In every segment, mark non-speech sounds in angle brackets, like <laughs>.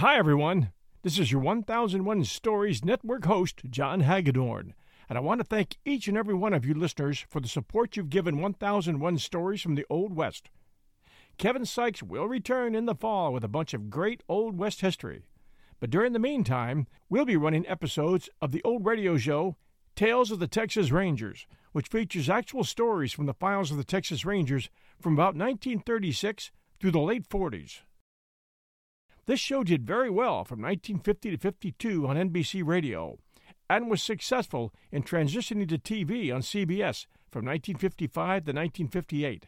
Hi, everyone. This is your 1001 Stories Network host, John Hagedorn, and I want to thank each and every one of you listeners for the support you've given 1001 Stories from the Old West. Kevin Sykes will return in the fall with a bunch of great Old West history. But during the meantime, we'll be running episodes of the old radio show Tales of the Texas Rangers, which features actual stories from the files of the Texas Rangers from about 1936 through the late 40s. This show did very well from 1950 to 52 on NBC Radio and was successful in transitioning to TV on CBS from 1955 to 1958.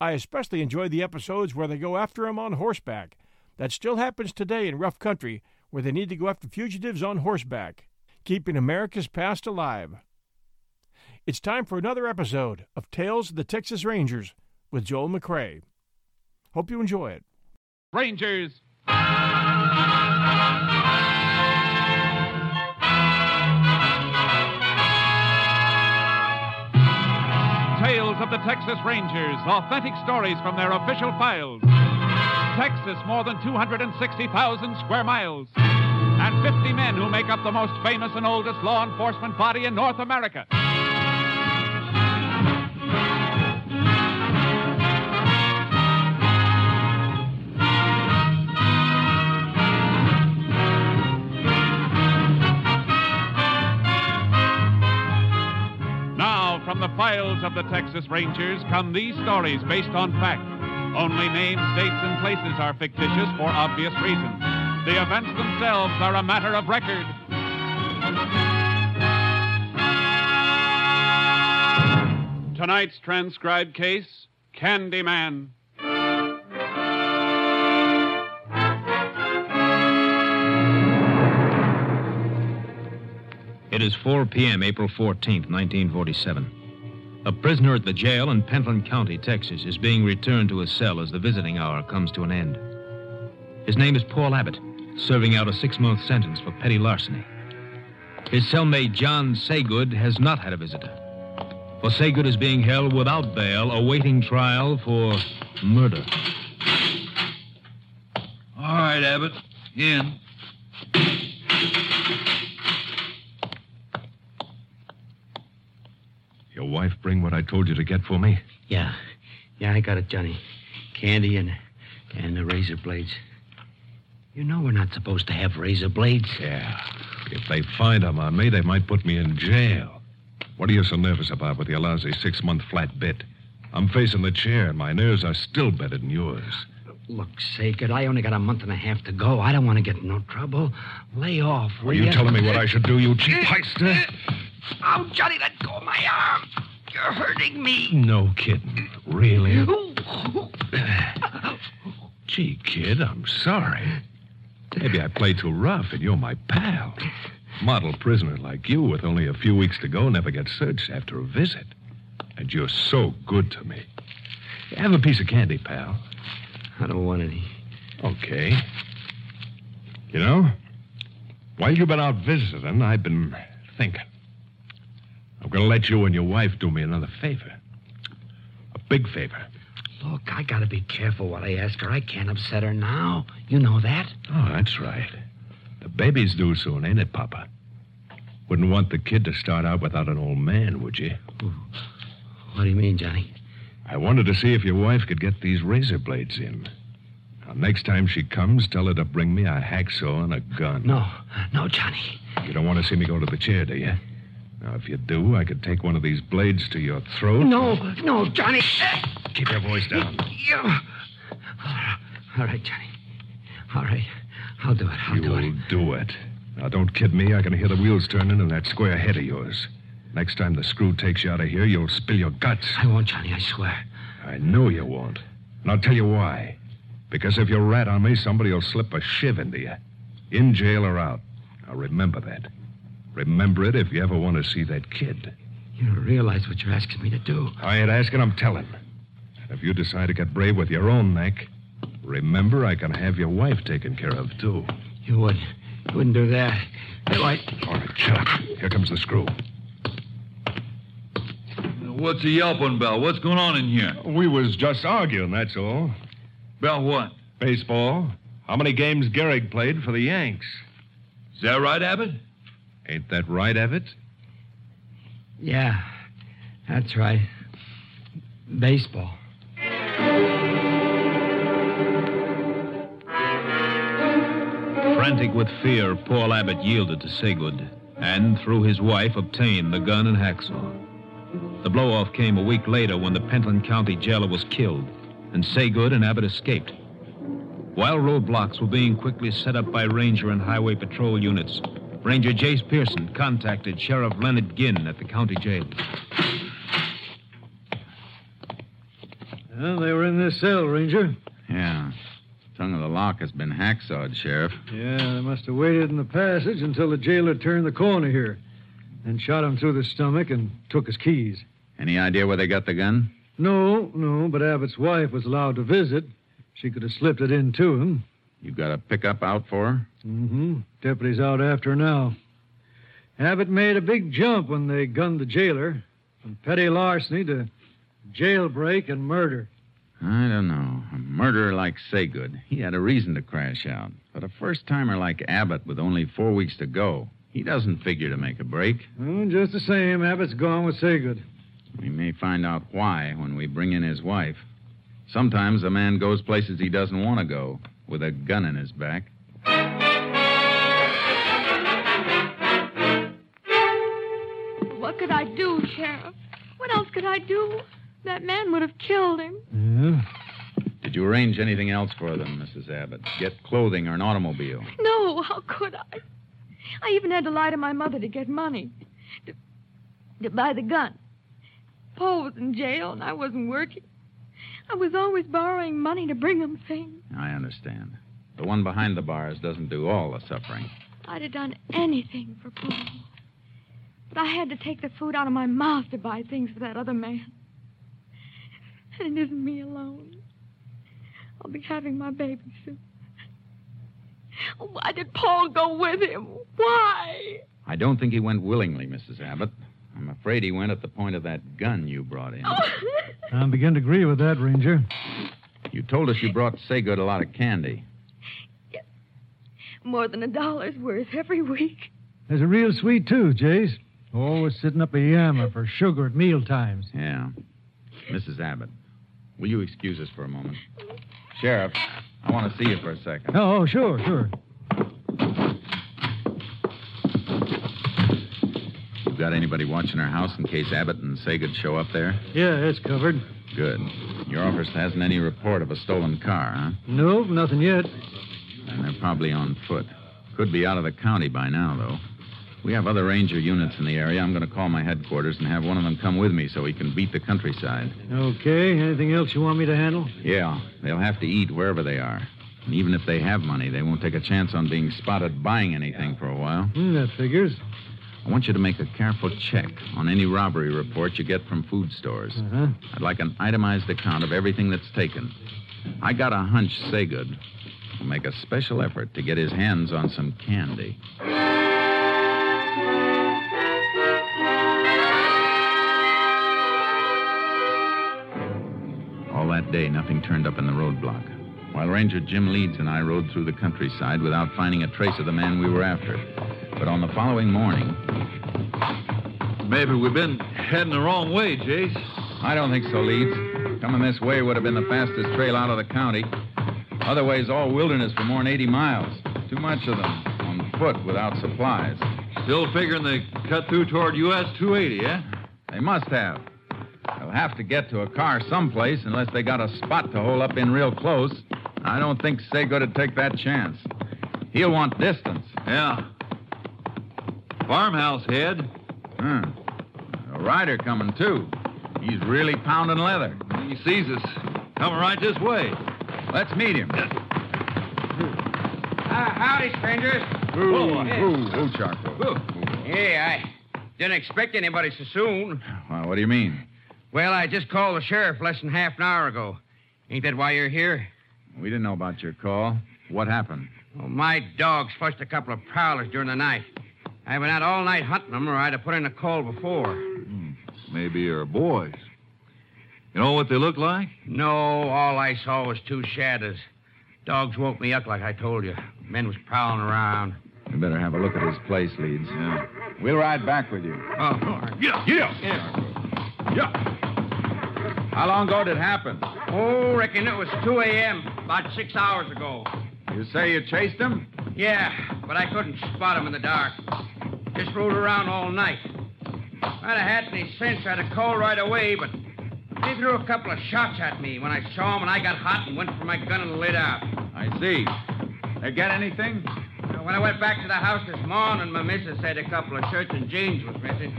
I especially enjoyed the episodes where they go after him on horseback. That still happens today in rough country where they need to go after fugitives on horseback, keeping America's past alive. It's time for another episode of Tales of the Texas Rangers with Joel McCrea. Hope you enjoy it. Rangers. Tales of the Texas Rangers, authentic stories from their official files. Texas, more than 260,000 square miles. And 50 men who make up the most famous and oldest law enforcement body in North America. From the files of the Texas Rangers come these stories based on fact. Only names, dates, and places are fictitious for obvious reasons. The events themselves are a matter of record. Tonight's transcribed case Candyman. It is 4 p.m., April 14th, 1947. A prisoner at the jail in Pentland County, Texas, is being returned to his cell as the visiting hour comes to an end. His name is Paul Abbott, serving out a six month sentence for petty larceny. His cellmate, John Saygood, has not had a visitor. For Saygood is being held without bail, awaiting trial for murder. All right, Abbott. In. Wife bring what I told you to get for me? Yeah. Yeah, I got it, Johnny. Candy and and the razor blades. You know we're not supposed to have razor blades. Yeah. If they find them on me, they might put me in jail. What are you so nervous about with your lousy six month flat bit? I'm facing the chair, and my nerves are still better than yours. Look, Saygood, I only got a month and a half to go. I don't want to get in no trouble. Lay off, will Are you ya? telling me what I should do, you cheap <laughs> heister? Oh, Johnny, let go of my arm. You're hurting me. No kidding. Really? Gee, kid, I'm sorry. Maybe I played too rough, and you're my pal. Model prisoner like you, with only a few weeks to go, never gets searched after a visit. And you're so good to me. Have a piece of candy, pal. I don't want any. Okay. You know, while you've been out visiting, I've been thinking. I'm going to let you and your wife do me another favor. A big favor. Look, I gotta be careful what I ask her. I can't upset her now. You know that. Oh, that's right. The baby's due soon, ain't it, Papa? Wouldn't want the kid to start out without an old man, would you? What do you mean, Johnny? I wanted to see if your wife could get these razor blades in. Now, next time she comes, tell her to bring me a hacksaw and a gun. No, no, Johnny. You don't want to see me go to the chair, do you? Now, if you do, I could take one of these blades to your throat. No, no, Johnny. Keep your voice down. You. All right, Johnny. All right. I'll do it. I'll do You'll it. do it. Now, don't kid me. I can hear the wheels turning in that square head of yours. Next time the screw takes you out of here, you'll spill your guts. I won't, Johnny, I swear. I know you won't. And I'll tell you why. Because if you rat on me, somebody will slip a shiv into you. In jail or out. Now remember that. Remember it if you ever want to see that kid. You don't realize what you're asking me to do. I ain't asking, I'm telling. And if you decide to get brave with your own neck, remember I can have your wife taken care of, too. You would. You wouldn't do that. No, I. All right, shut up. Here comes the screw. What's the yelping about? What's going on in here? We was just arguing, that's all. About what? Baseball, how many games Gehrig played for the Yanks. Is that right, Abbott? Ain't that right, Abbott? Yeah, that's right. Baseball. Frantic with fear, Paul Abbott yielded to Saygood and, through his wife, obtained the gun and hacksaw. The blow off came a week later when the Pentland County jailer was killed, and Saygood and Abbott escaped. While roadblocks were being quickly set up by Ranger and Highway Patrol units, Ranger Jace Pearson contacted Sheriff Leonard Ginn at the county jail. Well, they were in this cell, Ranger. Yeah. Tongue of the lock has been hacksawed, Sheriff. Yeah, they must have waited in the passage until the jailer turned the corner here. Then shot him through the stomach and took his keys. Any idea where they got the gun? No, no, but Abbott's wife was allowed to visit. She could have slipped it in to him. You got a pickup out for her? Mm-hmm. Deputy's out after her now. Abbott made a big jump when they gunned the jailer. From petty larceny to jailbreak and murder. I don't know. A murderer like Saygood, he had a reason to crash out. But a first timer like Abbott with only four weeks to go, he doesn't figure to make a break. Well, just the same, Abbott's gone with Saygood. We may find out why when we bring in his wife. Sometimes a man goes places he doesn't want to go with a gun in his back. What could I do, Sheriff? What else could I do? That man would have killed him. Yeah? Did you arrange anything else for them, Mrs. Abbott? Get clothing or an automobile? No, how could I? I even had to lie to my mother to get money. To, to buy the gun. Paul was in jail and I wasn't working. I was always borrowing money to bring him things. I understand. The one behind the bars doesn't do all the suffering. I'd have done anything for Paul. But I had to take the food out of my mouth to buy things for that other man. And it isn't me alone. I'll be having my baby soon. Why did Paul go with him? Why? I don't think he went willingly, Mrs. Abbott. I'm afraid he went at the point of that gun you brought in. Oh. <laughs> I begin to agree with that, Ranger. You told us you brought Saygood a lot of candy. More than a dollar's worth every week. There's a real sweet tooth, Jace. Always sitting up a yammer for sugar at meal times. Yeah. Mrs. Abbott, will you excuse us for a moment? Sheriff, I want to see you for a second. Oh, sure, sure. Got anybody watching our house in case Abbott and Saygood show up there? Yeah, it's covered. Good. Your office hasn't any report of a stolen car, huh? No, nothing yet. And they're probably on foot. Could be out of the county by now, though. We have other ranger units in the area. I'm going to call my headquarters and have one of them come with me so he can beat the countryside. Okay, anything else you want me to handle? Yeah, they'll have to eat wherever they are. And even if they have money, they won't take a chance on being spotted buying anything for a while. Hmm, that figures. I want you to make a careful check on any robbery report you get from food stores. Uh-huh. I'd like an itemized account of everything that's taken. I got a hunch Saygood will make a special effort to get his hands on some candy. All that day, nothing turned up in the roadblock. While Ranger Jim Leeds and I rode through the countryside without finding a trace of the man we were after. But on the following morning, Maybe we've been heading the wrong way, Jace. I don't think so, Leeds. Coming this way would have been the fastest trail out of the county. Otherwise, all wilderness for more than 80 miles. Too much of them on foot without supplies. Still figuring they cut through toward US 280, eh? They must have. They'll have to get to a car someplace unless they got a spot to hole up in real close. I don't think would take that chance. He'll want distance. Yeah. Farmhouse head. Hmm. A rider coming, too. He's really pounding leather. He sees us coming right this way. Let's meet him. howdy, strangers. Ooh, Whoa, hey. ooh, ooh, Charcoal. Hey, I didn't expect anybody so soon. Well, what do you mean? Well, I just called the sheriff less than half an hour ago. Ain't that why you're here? We didn't know about your call. What happened? Well, my dogs flushed a couple of prowlers during the night. I've been out all night hunting them, or I'd have put in a call before. Hmm. Maybe you're boys. You know what they look like? No, all I saw was two shadows. Dogs woke me up like I told you. Men was prowling around. We better have a look at his place, Leeds. Yeah. We'll ride back with you. Oh, all right. Yeah. Yeah. Yeah. How long ago did it happen? Oh, reckon it was 2 a.m., about six hours ago. You say you chased him? Yeah, but I couldn't spot him in the dark. Just rode around all night. If I'd have had any sense, I'd have called right away, but they threw a couple of shots at me when I saw him, and I got hot and went for my gun and lit out. I see. They get anything? When I went back to the house this morning, my missus said a couple of shirts and jeans was missing.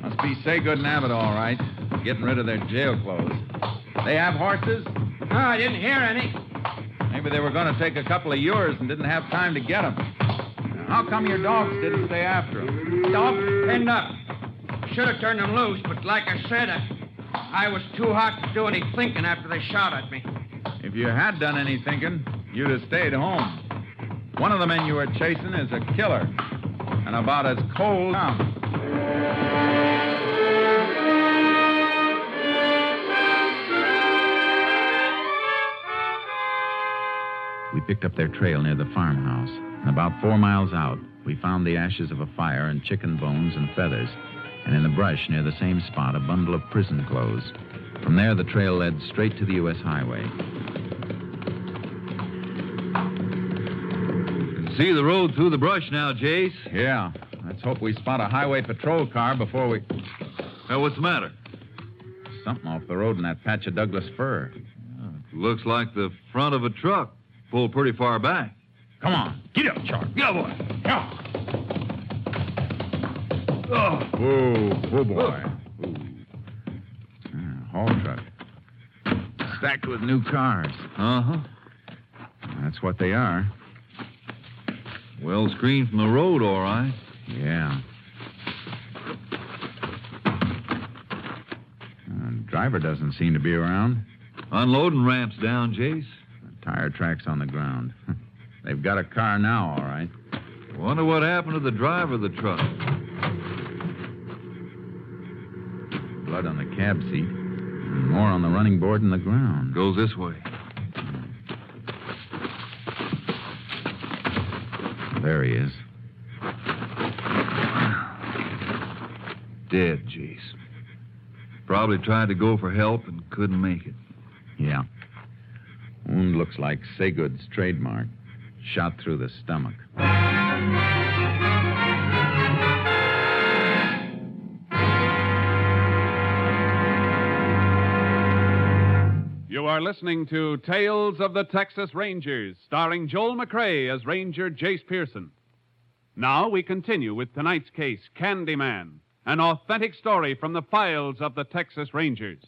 Must be Saygood and Abbott, all right. Getting rid of their jail clothes. They have horses? No, I didn't hear any. Maybe they were going to take a couple of yours and didn't have time to get them. How come your dogs didn't stay after them? Dogs pinned up. Should have turned them loose, but like I said, I, I was too hot to do any thinking after they shot at me. If you had done any thinking, you'd have stayed home. One of the men you were chasing is a killer, and about as cold. Now. We picked up their trail near the farmhouse, and about four miles out, we found the ashes of a fire and chicken bones and feathers, and in the brush near the same spot, a bundle of prison clothes. From there, the trail led straight to the U.S. highway. Can see the road through the brush now, Jace. Yeah. Let's hope we spot a highway patrol car before we. Now, what's the matter? Something off the road in that patch of Douglas fir. Looks like the front of a truck pulled pretty far back. Come on. Get up, Charlie. Yeah, boy. Yeah. Oh. Whoa, whoa, boy. Ooh. Yeah, haul truck. Stacked with new cars. Uh huh. That's what they are. Well screened from the road, all right. Yeah. Uh, driver doesn't seem to be around. Unloading ramps down, Jace. Tire tracks on the ground. <laughs> They've got a car now, all right. Wonder what happened to the driver of the truck. Blood on the cab seat. And more on the running board and the ground. Goes this way. There he is. Dead, jeez. Probably tried to go for help and couldn't make it. Yeah. Wound looks like Saygood's trademark. Shot through the stomach. You are listening to Tales of the Texas Rangers, starring Joel McCrea as Ranger Jace Pearson. Now we continue with tonight's case, Candyman, an authentic story from the files of the Texas Rangers.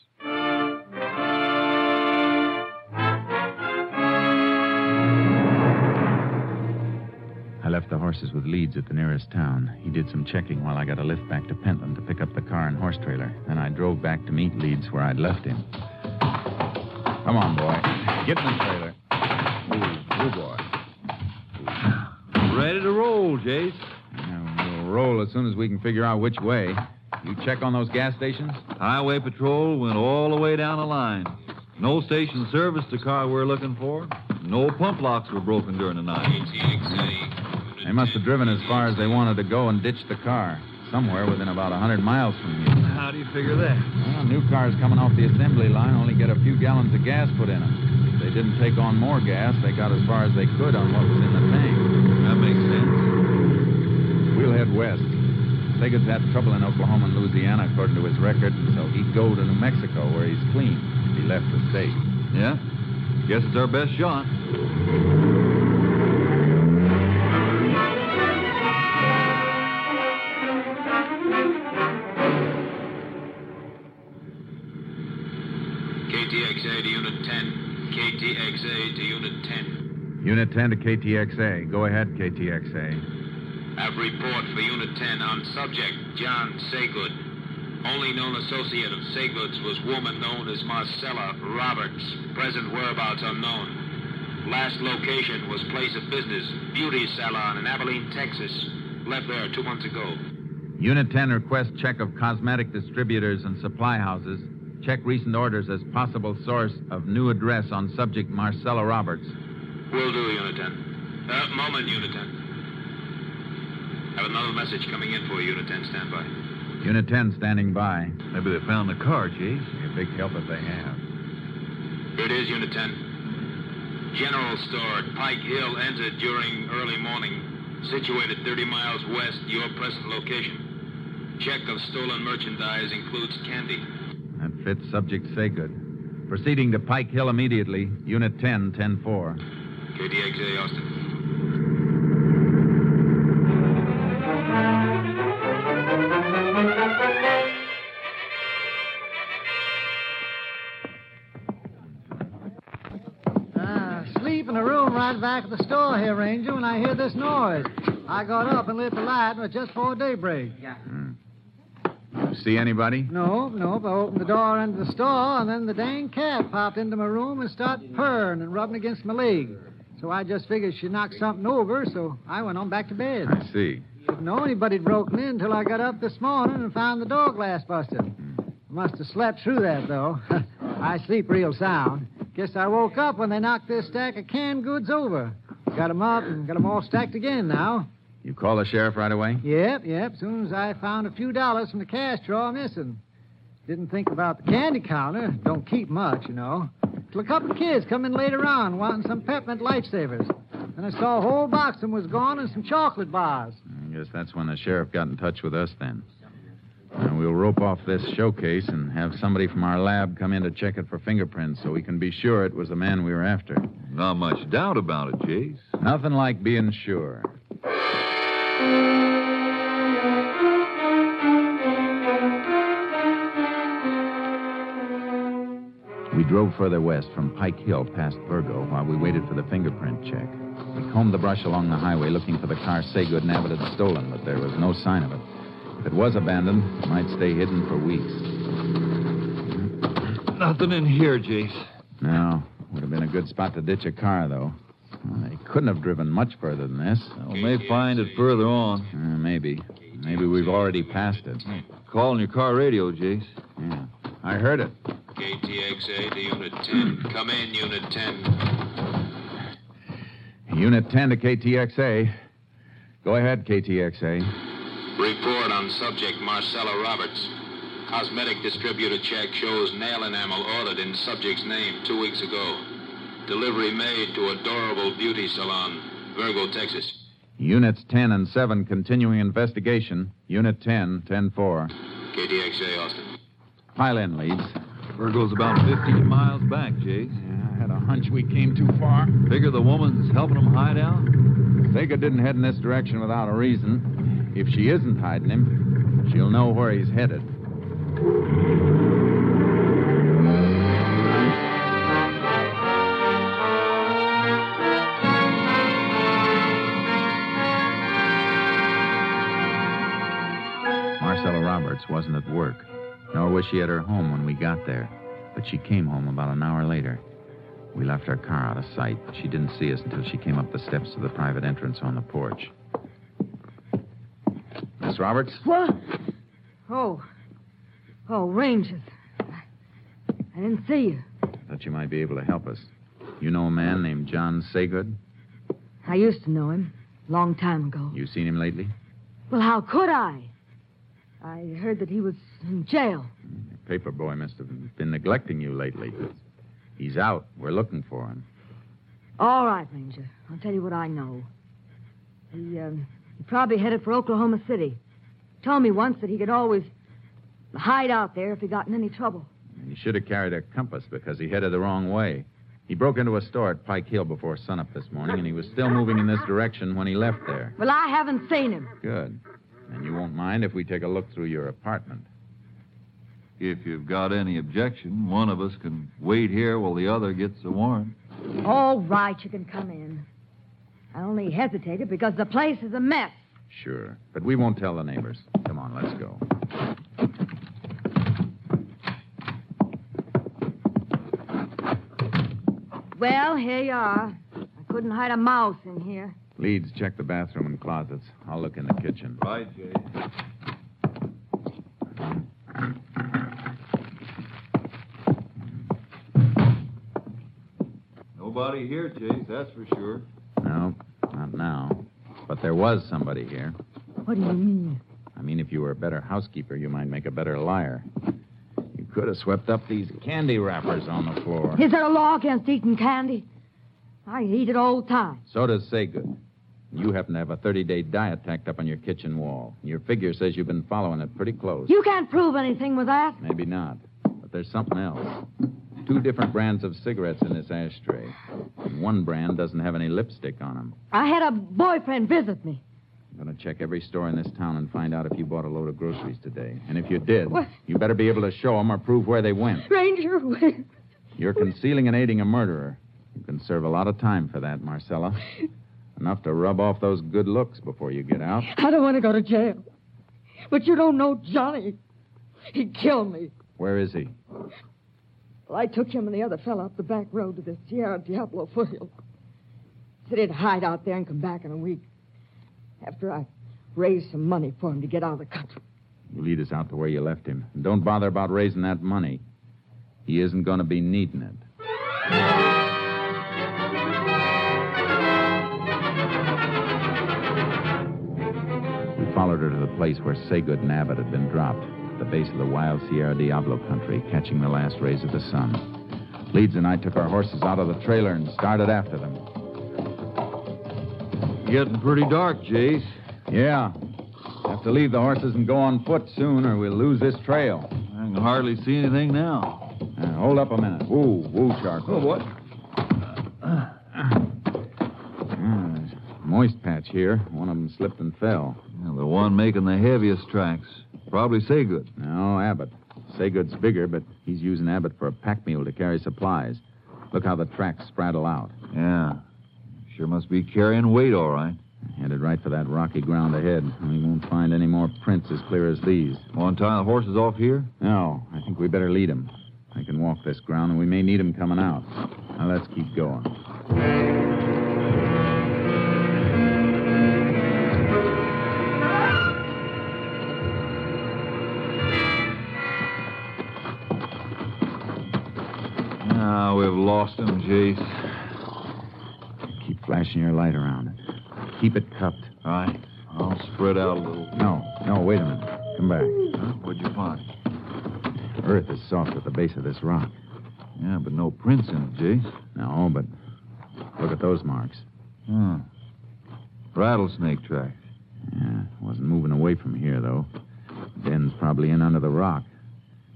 Left the horses with Leeds at the nearest town. He did some checking while I got a lift back to Pentland to pick up the car and horse trailer. Then I drove back to meet Leeds where I'd left him. Come on, boy. Get in the trailer. Ooh, ooh boy. Ready to roll, Jace. Yeah, we'll roll as soon as we can figure out which way. You check on those gas stations? Highway patrol went all the way down the line. No station serviced the car we're looking for. No pump locks were broken during the night. They must have driven as far as they wanted to go and ditched the car. Somewhere within about a 100 miles from here. How do you figure that? Well, new cars coming off the assembly line only get a few gallons of gas put in them. If they didn't take on more gas, they got as far as they could on what was in the tank. That makes sense. We'll head west. Saygood's had trouble in Oklahoma and Louisiana, according to his record, and so he'd go to New Mexico, where he's clean, if he left the state. Yeah? Guess it's our best shot. Unit 10 to KTXA. Go ahead, KTXA. Have report for Unit 10 on subject John Saygood. Only known associate of Saygood's was woman known as Marcella Roberts. Present whereabouts unknown. Last location was place of business, beauty salon in Abilene, Texas. Left there two months ago. Unit 10 requests check of cosmetic distributors and supply houses. Check recent orders as possible source of new address on subject Marcella Roberts. Will do, Unit 10. Uh, moment, Unit 10. Have another message coming in for you, Unit 10. Stand by. Unit 10 standing by. Maybe they found the car, Jace. Be a big help if they have. Here it is, Unit 10. General store at Pike Hill entered during early morning, situated 30 miles west, your present location. Check of stolen merchandise includes candy. That fits subject Saygood. Proceeding to Pike Hill immediately. Unit 10, 10 4. KTXA Austin. Ah, sleep in a room right back of the store here, Ranger, when I hear this noise. I got up and lit the light, and it was just before daybreak. Yeah. See anybody? No, no, I opened the door into the store, and then the dang cat popped into my room and started purring and rubbing against my leg. So I just figured she knocked something over, so I went on back to bed. I see. Didn't know anybody'd broken in until I got up this morning and found the door glass busted. Mm-hmm. Must have slept through that, though. <laughs> I sleep real sound. Guess I woke up when they knocked this stack of canned goods over. Got 'em up and got 'em all stacked again now. You call the sheriff right away? Yep, yep. Soon as I found a few dollars from the cash drawer missing. Didn't think about the candy counter. Don't keep much, you know. Till a couple of kids come in later on wanting some peppermint lifesavers. Then I saw a whole box of them was gone and some chocolate bars. I guess that's when the sheriff got in touch with us then. Now, we'll rope off this showcase and have somebody from our lab come in to check it for fingerprints so we can be sure it was the man we were after. Not much doubt about it, Jace. Nothing like being sure. We drove further west from Pike Hill past Virgo while we waited for the fingerprint check. We combed the brush along the highway looking for the car Saygood and Abbott had stolen, but there was no sign of it. If it was abandoned, it might stay hidden for weeks. Nothing in here, Jace. No, would have been a good spot to ditch a car, though. Well, they couldn't have driven much further than this. We may find it further on. Uh, maybe. Maybe we've already passed it. Call on your car radio, Jace. Yeah. I heard it. KTXA to Unit 10. Come in, Unit 10. Unit 10 to KTXA. Go ahead, KTXA. Report on subject Marcella Roberts. Cosmetic distributor check shows nail enamel ordered in subject's name two weeks ago. Delivery made to Adorable Beauty Salon, Virgo, Texas. Units 10 and 7 continuing investigation. Unit 10, 10 4. KTXA Austin. Pile in, Leeds. Virgo's about 15 miles back, Jace. Yeah, I had a hunch we came too far. Figure the woman's helping him hide out? Saygood didn't head in this direction without a reason. If she isn't hiding him, she'll know where he's headed. Marcella Roberts wasn't at work, nor was she at her home when we got there. But she came home about an hour later. We left our car out of sight. She didn't see us until she came up the steps to the private entrance on the porch. Miss Roberts? What? Oh. Oh, Rangers. I didn't see you. Thought you might be able to help us. You know a man named John Saygood? I used to know him. A long time ago. You seen him lately? Well, how could I? I heard that he was in jail. The paper boy must have been neglecting you lately. He's out. We're looking for him. All right, Ranger. I'll tell you what I know. He, um, he probably headed for Oklahoma City. Told me once that he could always hide out there if he got in any trouble. He should have carried a compass because he headed the wrong way. He broke into a store at Pike Hill before sunup this morning, and he was still moving in this direction when he left there. Well, I haven't seen him. Good. And you won't mind if we take a look through your apartment. If you've got any objection, one of us can wait here while the other gets the warrant. All right, you can come in. I only hesitated because the place is a mess. Sure. But we won't tell the neighbors. Come on, let's go. Well, here you are. I couldn't hide a mouse in here. Leeds, check the bathroom and closets. I'll look in the kitchen. Right, Jay. nobody here, Jace, that's for sure. No, not now. But there was somebody here. What do you mean? I mean, if you were a better housekeeper, you might make a better liar. You could have swept up these candy wrappers on the floor. Is there a law against eating candy? I eat it all the time. So does Saygood. You happen to have a 30 day diet tacked up on your kitchen wall. Your figure says you've been following it pretty close. You can't prove anything with that. Maybe not. But there's something else. Two different brands of cigarettes in this ashtray. And one brand doesn't have any lipstick on them. I had a boyfriend visit me. I'm going to check every store in this town and find out if you bought a load of groceries today. And if you did, What? you better be able to show them or prove where they went. Ranger, wait. You're concealing and aiding a murderer. You can serve a lot of time for that, Marcella. Enough to rub off those good looks before you get out. I don't want to go to jail. But you don't know Johnny. He killed me. Where is he? Well, I took him and the other fellow up the back road to the Sierra Diablo foothill. Said he'd hide out there and come back in a week. After I raised some money for him to get out of the country. You lead us out to where you left him. And don't bother about raising that money. He isn't going to be needing it. Followed her to the place where Saygood and Abbott had been dropped, at the base of the wild Sierra Diablo country, catching the last rays of the sun. Leeds and I took our horses out of the trailer and started after them. Getting pretty dark, Jace. Yeah. Have to leave the horses and go on foot soon, or we'll lose this trail. I can hardly see anything now. Uh, hold up a minute. Woo, woo, Charcoal. Oh, what? A moist patch here. One of them slipped and fell. The one making the heaviest tracks. Probably Saygood. No, Abbott. Saygood's bigger, but he's using Abbott for a pack mule to carry supplies. Look how the tracks spraddle out. Yeah. Sure must be carrying weight, all right. Headed right for that rocky ground ahead. We won't find any more prints as clear as these. Want to tie the horses off here? No, I think we better lead them. I can walk this ground, and we may need them coming out. Now let's keep going. Lost him, Jace. Keep flashing your light around it. Keep it cupped. All right. I'll spread out a little. No, no, wait a minute. Come back. Huh? What'd you find? Earth is soft at the base of this rock. Yeah, but no prints in it, Jace. No, but look at those marks. Hmm. Rattlesnake tracks. Yeah, wasn't moving away from here, though. Den's probably in under the rock.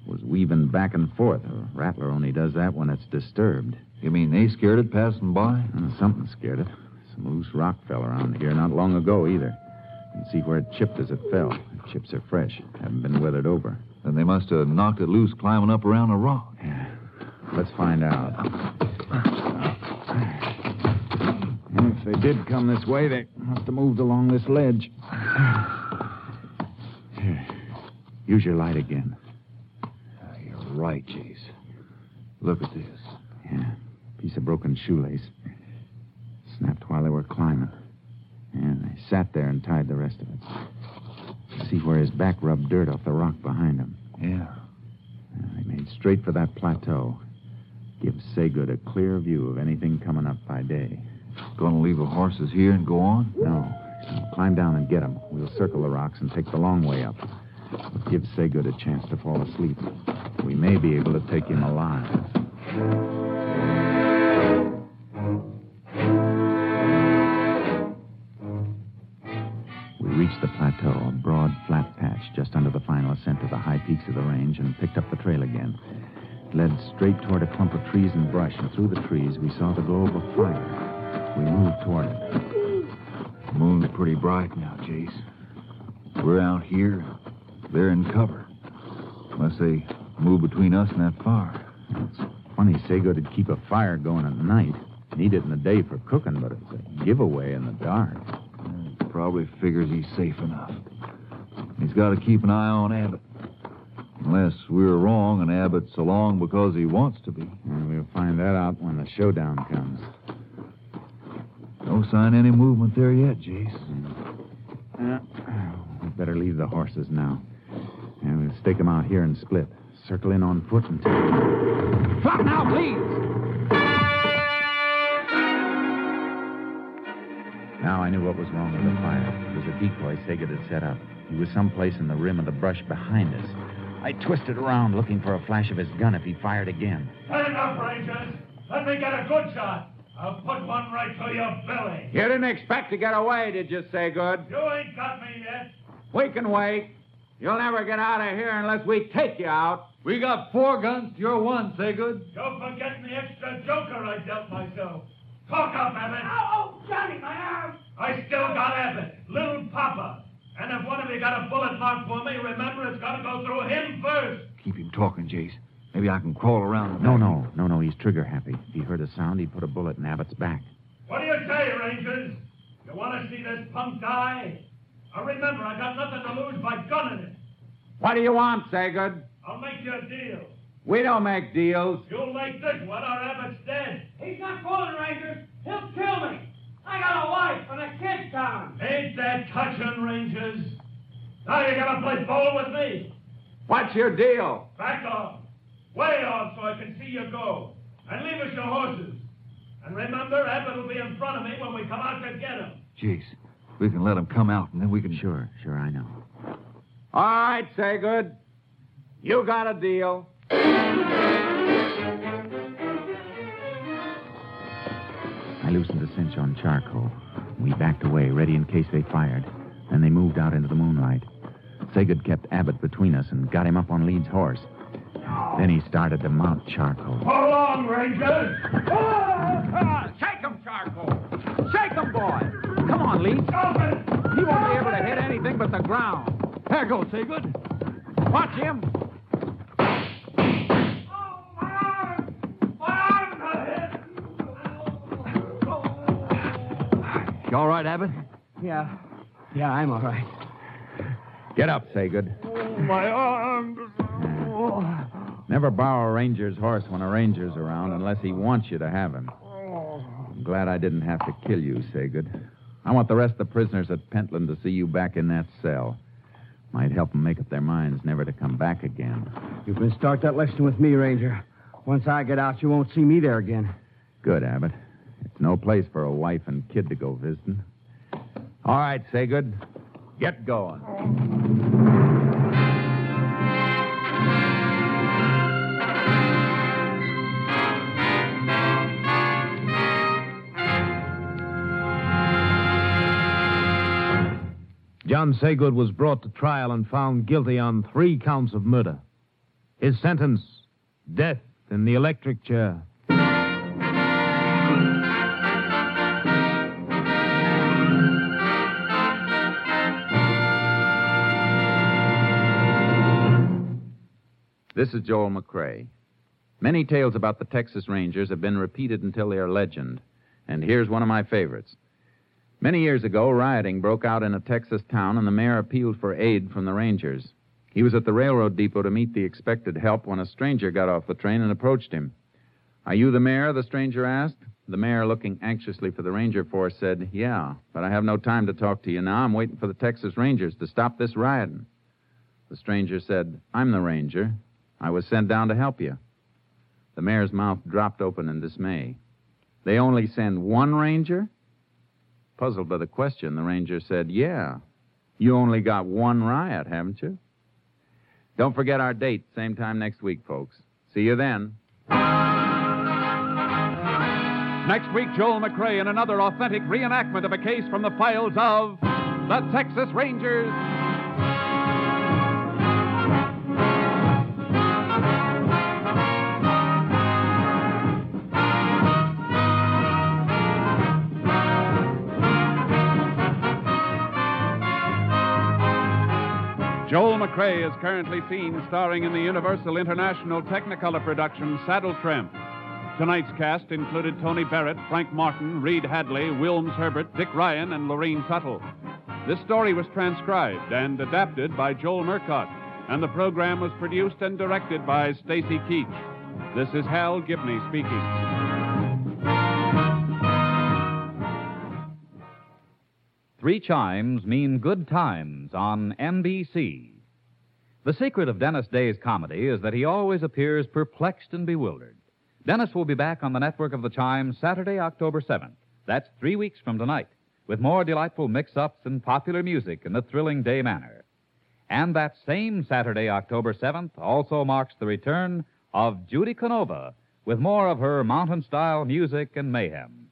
Was weaving back and forth. A rattler only does that when it's disturbed. You mean they scared it passing by? Something scared it. Some loose rock fell around here not long ago either. You can see where it chipped as it fell. The chips are fresh, haven't been weathered over. Then they must have knocked it loose climbing up around a rock. Yeah. Let's find out. And if they did come this way, they must have moved along this ledge. Here. Use your light again. Right, Jace. Look at this. Yeah. Piece of broken shoelace. Snapped while they were climbing. And they sat there and tied the rest of it. See where his back rubbed dirt off the rock behind him. Yeah. Yeah, They made straight for that plateau. Give Saygood a clear view of anything coming up by day. Gonna leave the horses here and go on? No. Climb down and get him. We'll circle the rocks and take the long way up. Give Saygood a chance to fall asleep. We may be able to take him alive. We reached the plateau, a broad, flat patch just under the final ascent to the high peaks of the range, and picked up the trail again. It led straight toward a clump of trees and brush, and through the trees we saw the glow of fire. We moved toward it. The moon's pretty bright now, Jace. We're out here. They're in cover. Unless they move between us and that fire. It's funny Saygood would keep a fire going at night. Need it in the day for cooking, but it's a giveaway in the dark. Probably figures he's safe enough. He's got to keep an eye on Abbott. Unless we're wrong and Abbott's along because he wants to be. And we'll find that out when the showdown comes. No sign of any movement there yet, Jace. Uh, we better leave the horses now. And we'll stake them out here and split. Circle in on foot and take. Drop now, please. Now I knew what was wrong with the fire. It was a decoy Saygood had set up. He was someplace in the rim of the brush behind us. I twisted around looking for a flash of his gun if he fired again. Stand up, Rangers. Let me get a good shot. I'll put one right to your belly. You didn't expect to get away, did you, Saygood? You ain't got me yet. We can wait. You'll never get out of here unless we take you out. We got four guns. You're one, Saygood. Don't forget the extra joker I dealt myself. Talk up, Abbott. Oh, oh, Johnny, my arm. I still got Abbott, little Papa. And if one of you got a bullet mark for me, remember it's got to go through him first. Keep him talking, Jace. Maybe I can crawl around. the No, no, no, no. He's trigger happy. If he heard a sound, he'd put a bullet in Abbott's back. What do you say, Rangers? You want to see this punk die? Now remember, I got nothing to lose by gunning it. What do you want, Saygood? I'll make you a deal. We don't make deals. You'll make this one, or Abbott's dead. He's not fooling, Rangers. He'll kill me. I got a wife and a kid down. Ain't that touching, Rangers? Now you're gonna play ball with me. What's your deal? Back off. Way off so I can see you go. And leave us your horses. And remember, Abbott will be in front of me when we come out to get him. Jace, we can let him come out, and then we can. Sure, sure, I know. All right, Saygood. You got a deal. I loosened the cinch on charcoal. We backed away, ready in case they fired. Then they moved out into the moonlight. Saygood kept Abbott between us and got him up on Leeds' horse. Then he started to mount charcoal. Hold on, Rangers. <laughs> Ah, ah, shake him, Charcoal. Shake him, boy. Come on, Lee. Stop it. He won't be able to hit anything but the ground. There goes Saygood. Watch him. Oh, my arm. My arm's not hit. You all right, Abbott? Yeah. Yeah, I'm all right. Get up, Saygood. My arm. Never borrow a ranger's horse when a ranger's around unless he wants you to have him. Oh. I'm glad I didn't have to kill you, Saygood. I want the rest of the prisoners at Pentland to see you back in that cell. Might help them make up their minds never to come back again. You can start that lesson with me, Ranger. Once I get out, you won't see me there again. Good, Abbott. It's no place for a wife and kid to go visiting. All right, Saygood. Get going. John Saygood was brought to trial and found guilty on three counts of murder. His sentence death in the electric chair. This is Joel McCrea. Many tales about the Texas Rangers have been repeated until they are legend, and here's one of my favorites. Many years ago, rioting broke out in a Texas town, and the mayor appealed for aid from the Rangers. He was at the railroad depot to meet the expected help when a stranger got off the train and approached him. Are you the mayor? the stranger asked. The mayor, looking anxiously for the ranger force, said, Yeah, but I have no time to talk to you now. I'm waiting for the Texas Rangers to stop this rioting. The stranger said, I'm the ranger. I was sent down to help you. The mayor's mouth dropped open in dismay. They only send one ranger? Puzzled by the question, the ranger said, Yeah. You only got one riot, haven't you? Don't forget our date, same time next week, folks. See you then. Next week, Joel McCrea in another authentic reenactment of a case from the files of the Texas Rangers. Joel McCrea is currently seen starring in the Universal International Technicolor production Saddle Tramp. Tonight's cast included Tony Barrett, Frank Martin, Reed Hadley, Wilms Herbert, Dick Ryan, and Lorraine Tuttle. This story was transcribed and adapted by Joel Murcott, and the program was produced and directed by Stacy Keach. This is Hal Gibney speaking. Three chimes mean good times on NBC. The secret of Dennis Day's comedy is that he always appears perplexed and bewildered. Dennis will be back on the network of the chimes Saturday, October 7th. That's three weeks from tonight. with more delightful mix ups and popular music in the thrilling day manner. And that same Saturday, October 7th, also marks the return of Judy Canova with more of her mountain style music and mayhem.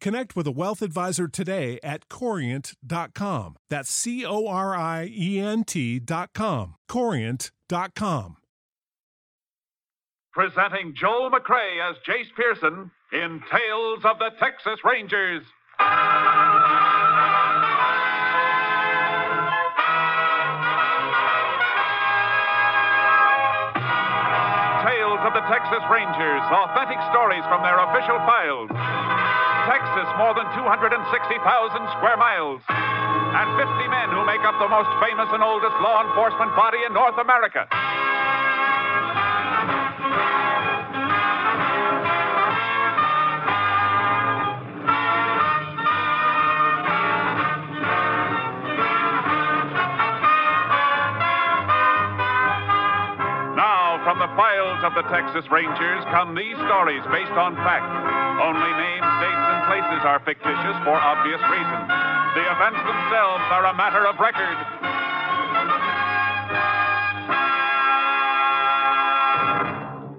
connect with a wealth advisor today at corient.com. That's C O R I E N T.com. Corient.com. Presenting Joel McCrea as Jace Pearson in Tales of the Texas Rangers. Texas Rangers, authentic stories from their official files. Texas, more than 260,000 square miles, and 50 men who make up the most famous and oldest law enforcement body in North America. Of the Texas Rangers come these stories based on fact. Only names, dates, and places are fictitious for obvious reasons. The events themselves are a matter of record.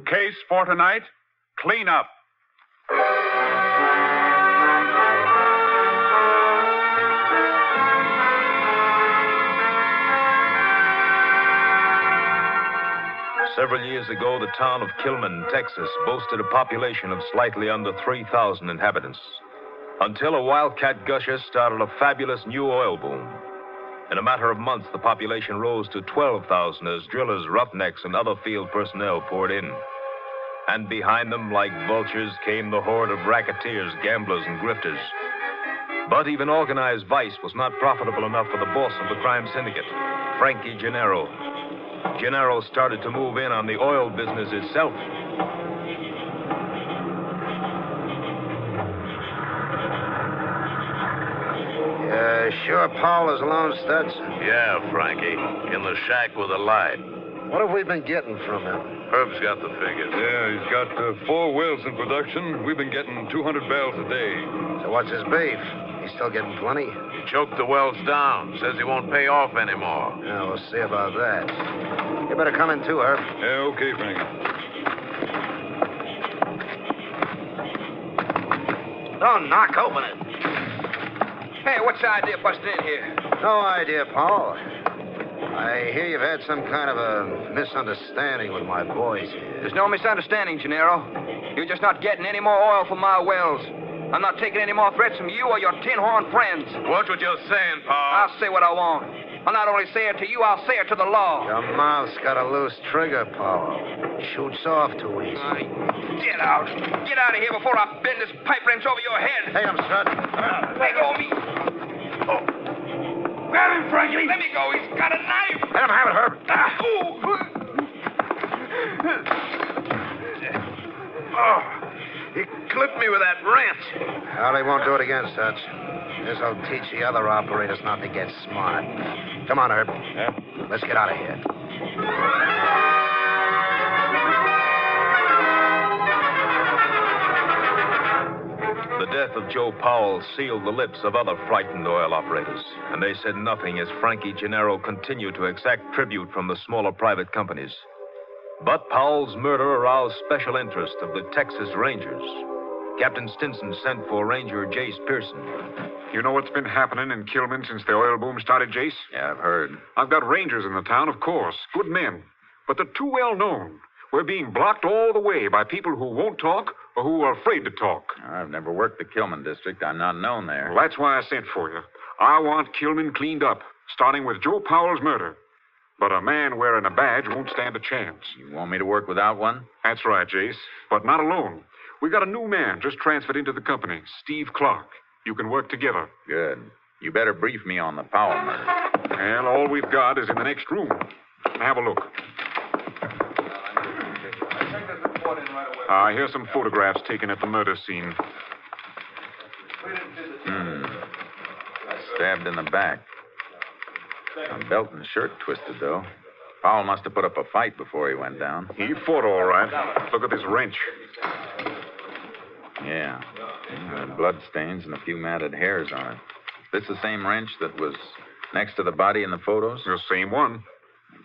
Case for tonight clean up. Several years ago, the town of Kilman, Texas, boasted a population of slightly under 3,000 inhabitants. Until a wildcat gusher started a fabulous new oil boom. In a matter of months, the population rose to 12,000 as drillers, roughnecks, and other field personnel poured in. And behind them, like vultures, came the horde of racketeers, gamblers, and grifters. But even organized vice was not profitable enough for the boss of the crime syndicate, Frankie Gennaro. Gennaro started to move in on the oil business itself. Uh, sure Paul is alone, Stutz? Yeah, Frankie. In the shack with a light. What have we been getting from him? Herb's got the figures. Yeah, he's got uh, four wells in production. We've been getting 200 barrels a day. So what's his beef? He's still getting plenty? He choked the wells down. Says he won't pay off anymore. Yeah, we'll see about that. You better come in too, Herb. Yeah, okay, Frankie. Don't knock, open it. Hey, what's the idea busting in here? No idea, Paul. I hear you've had some kind of a misunderstanding with my boys here. There's no misunderstanding, Gennaro. You're just not getting any more oil from my wells. I'm not taking any more threats from you or your tin horn friends. Watch what you're saying, Paul. I'll say what I want. I'll not only say it to you, I'll say it to the law. Your mouth's got a loose trigger, Paul. Shoots off too easy. Get out. Get out of here before I bend this pipe wrench over your head. Take him, Strut. Let go of me. Oh. Grab him, Frankie. Let me go. He's got a knife. Let him have it, Herb. Ah. Oh, he clipped me with that wrench. Well, he won't do it again, Stutz. This'll teach the other operators not to get smart. Come on, Herb. Let's get out of here. The death of Joe Powell sealed the lips of other frightened oil operators, and they said nothing as Frankie Gennaro continued to exact tribute from the smaller private companies. But Powell's murder aroused special interest of the Texas Rangers. Captain Stinson sent for Ranger Jace Pearson. You know what's been happening in Kilman since the oil boom started, Jace? Yeah, I've heard. I've got rangers in the town, of course. Good men. But they're too well known. We're being blocked all the way by people who won't talk or who are afraid to talk. I've never worked the Kilman district. I'm not known there. Well, that's why I sent for you. I want Kilman cleaned up, starting with Joe Powell's murder. But a man wearing a badge won't stand a chance. You want me to work without one? That's right, Jace. But not alone. We got a new man just transferred into the company, Steve Clark. You can work together. Good. You better brief me on the Powell murder. Well, all we've got is in the next room. Have a look. Ah, here's some photographs taken at the murder scene. Hmm. Stabbed in the back. A belt and shirt twisted, though. Powell must have put up a fight before he went down. He fought all right. Look at this wrench. Yeah. yeah blood stains and a few matted hairs on it. This the same wrench that was next to the body in the photos? The same one.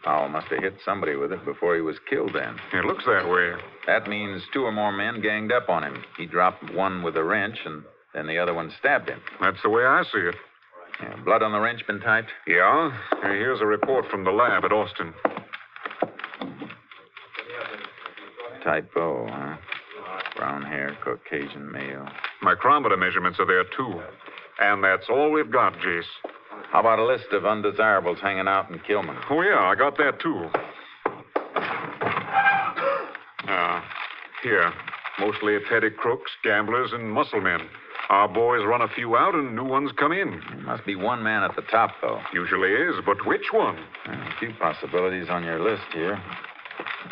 Powell must have hit somebody with it before he was killed then. It looks that way. That means two or more men ganged up on him. He dropped one with a wrench, and then the other one stabbed him. That's the way I see it. Yeah, blood on the wrench been typed? Yeah. Here's a report from the lab at Austin. Type O, huh? Brown hair, Caucasian male. Micrometer measurements are there, too. And that's all we've got, Jace. How about a list of undesirables hanging out in Kilman? Oh, yeah, I got that, too. Uh, here. Mostly petty crooks, gamblers, and muscle men. Our boys run a few out and new ones come in. There must be one man at the top, though. Usually is, but which one? A few possibilities on your list here.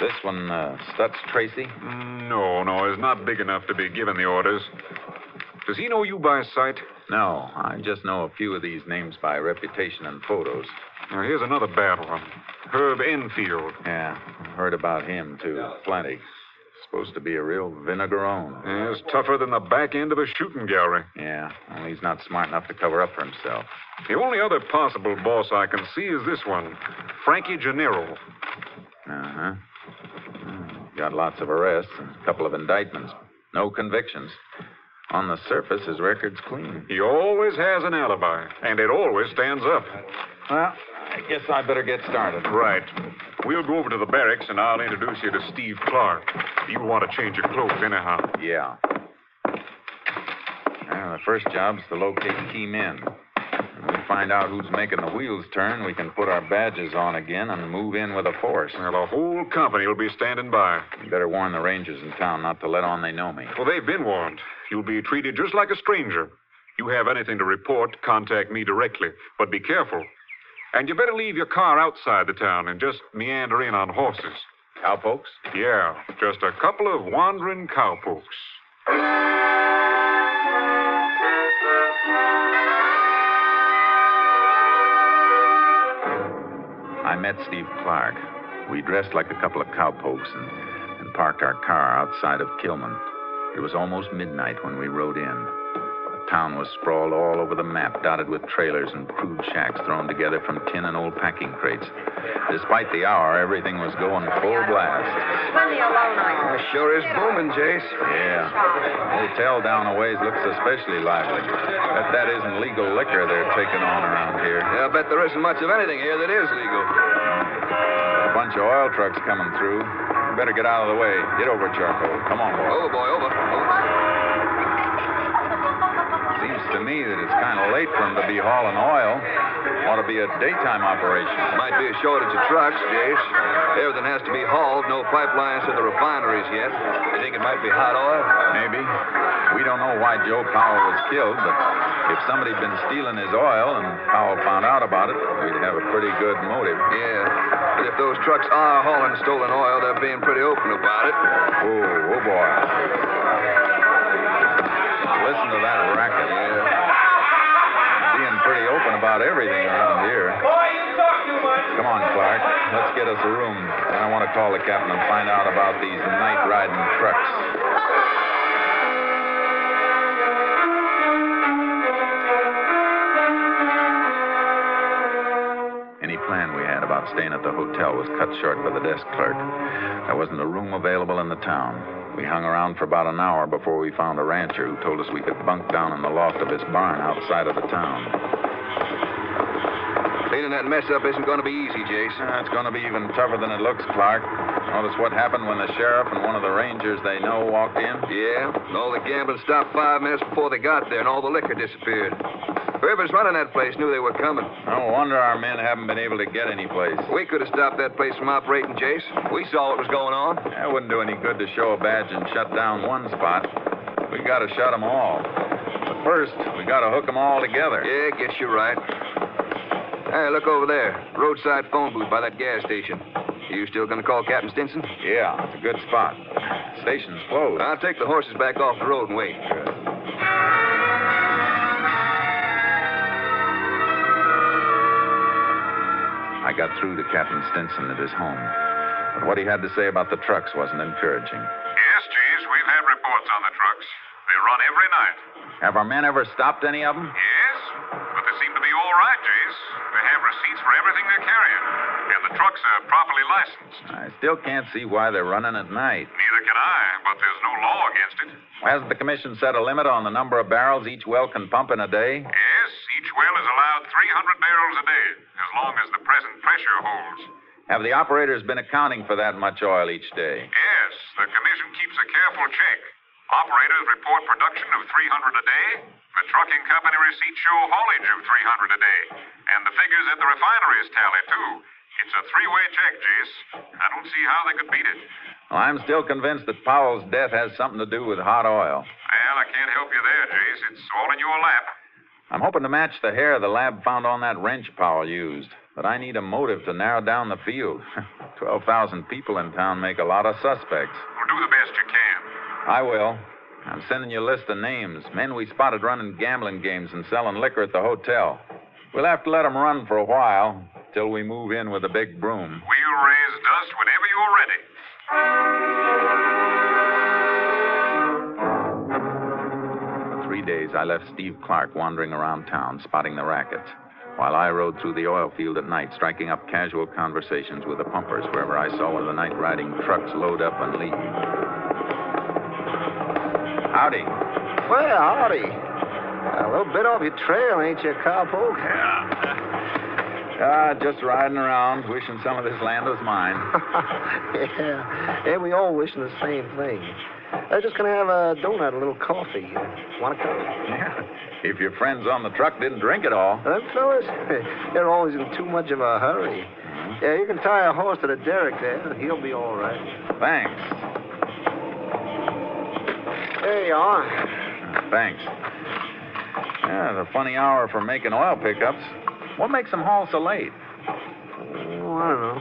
This one, uh, Stutz Tracy? Mm, no, no, he's not big enough to be given the orders. Does he know you by sight? No, I just know a few of these names by reputation and photos. Now, here's another bad one Herb Enfield. Yeah, heard about him, too. Plenty. Supposed to be a real vinegarone. Yeah, he's tougher than the back end of a shooting gallery. Yeah, only he's not smart enough to cover up for himself. The only other possible boss I can see is this one Frankie Gennaro. Uh huh. Got lots of arrests and a couple of indictments. No convictions. On the surface, his record's clean. He always has an alibi, and it always stands up. Well, I guess I better get started. Right. We'll go over to the barracks, and I'll introduce you to Steve Clark. You'll want to change your clothes anyhow. Yeah. Well, the first job's to locate key men. When we find out who's making the wheels turn, we can put our badges on again and move in with a force. Well, the whole company will be standing by. You better warn the rangers in town not to let on they know me. Well, they've been warned. You'll be treated just like a stranger. You have anything to report, contact me directly. But be careful. And you better leave your car outside the town and just meander in on horses. Cowpokes? Yeah, just a couple of wandering cowpokes. I met Steve Clark. We dressed like a couple of cowpokes and, and parked our car outside of Kilman. It was almost midnight when we rode in. The town was sprawled all over the map, dotted with trailers and crude shacks thrown together from tin and old packing crates. Despite the hour, everything was going full blast. Plenty alone, I Sure is booming, Jace. Yeah. The hotel down a ways looks especially lively. Bet that isn't legal liquor they're taking on around here. Yeah, I bet there isn't much of anything here that is legal. A bunch of oil trucks coming through. You better get out of the way. Get over, Charcoal. Come on, boy. Over, boy, over. To me that it's kind of late for them to be hauling oil. Ought to be a daytime operation. Might be a shortage of trucks, Jace. Everything has to be hauled. No pipelines to the refineries yet. You think it might be hot oil? Maybe. We don't know why Joe Powell was killed, but if somebody'd been stealing his oil and Powell found out about it, we'd have a pretty good motive. Yeah. But if those trucks are hauling stolen oil, they're being pretty open about it. Oh, oh boy. Listen to that racket. Yeah. Being pretty open about everything around here. Boy, you talk too much. Come on, Clark. Let's get us a room. Then I want to call the captain and find out about these night riding trucks. Any plan we had about staying at the hotel was cut short by the desk clerk. There wasn't a room available in the town. We hung around for about an hour before we found a rancher who told us we could bunk down in the loft of his barn outside of the town. Cleaning that mess up isn't going to be easy, Jason. Uh, it's going to be even tougher than it looks, Clark. Notice what happened when the sheriff and one of the rangers they know walked in? Yeah, and all the gambling stopped five minutes before they got there, and all the liquor disappeared. Whoever's running that place knew they were coming. No wonder our men haven't been able to get any place. We could have stopped that place from operating, Jace. We saw what was going on. That wouldn't do any good to show a badge and shut down one spot. We got to shut them all. But first, we got to hook them all together. Yeah, guess you're right. Hey, look over there. Roadside phone booth by that gas station. You still going to call Captain Stinson? Yeah, it's a good spot. Station's closed. I'll take the horses back off the road and wait. Got through to Captain Stinson at his home. But what he had to say about the trucks wasn't encouraging. Yes, Jace, we've had reports on the trucks. They run every night. Have our men ever stopped any of them? Yes, but they seem to be all right, Jace. They have receipts for everything they're carrying, and the trucks are properly licensed. I still can't see why they're running at night. Neither can I, but there's no law against it. Hasn't the commission set a limit on the number of barrels each well can pump in a day? Yes, each well is allowed 300 barrels a day, as long as the present pressure holds. Have the operators been accounting for that much oil each day? Yes, the commission keeps a careful check. Operators report production of 300 a day. The trucking company receipts show haulage of 300 a day. And the figures at the refineries tally, too. It's a three-way check, Jace. I don't see how they could beat it. Well, I'm still convinced that Powell's death has something to do with hot oil. Well, I can't help you there, Jace. It's all in your lap. I'm hoping to match the hair the lab found on that wrench Powell used. But I need a motive to narrow down the field. <laughs> 12,000 people in town make a lot of suspects. Well, do the best you can. I will. I'm sending you a list of names. Men we spotted running gambling games and selling liquor at the hotel. We'll have to let them run for a while till we move in with a big broom. We'll raise dust whenever you're ready. Days, I left Steve Clark wandering around town, spotting the rackets, while I rode through the oil field at night, striking up casual conversations with the pumpers wherever I saw one of the night riding trucks load up and leave. Howdy. Well, howdy. A little bit off your trail, ain't you, cowpoke? Yeah. <laughs> Ah, just riding around, wishing some of this land was mine. <laughs> yeah. Yeah, we all wishing the same thing. I'm just gonna have a donut, a little coffee. Want a cup? Yeah. If your friends on the truck didn't drink it all. Them fellas, <laughs> they're always in too much of a hurry. Yeah, you can tie a horse to the derrick there. He'll be all right. Thanks. There you are. Thanks. Yeah, it's a funny hour for making oil pickups. What makes them haul so late? Oh, I don't know.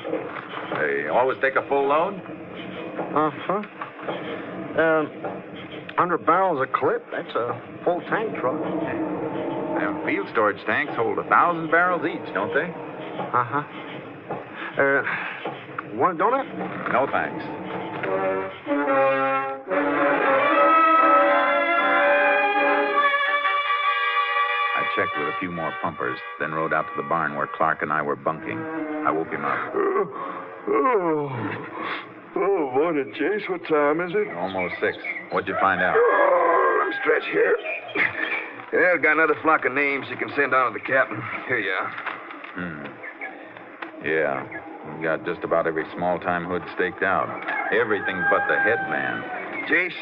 They always take a full load? Uh-huh. Um, 100 barrels a clip. That's a full tank truck. Field storage tanks hold a thousand barrels each, don't they? Uh-huh. Uh, want a donut? No thanks. I checked with a few more pumpers, then rode out to the barn where Clark and I were bunking. I woke him up. Oh. Oh, morning, Jace. What time is it? Almost six. What'd you find out? Oh, let me stretch here. Yeah, I've got another flock of names you can send on to the captain. Here you are. Hmm. Yeah. We got just about every small time hood staked out. Everything but the headman. Jace,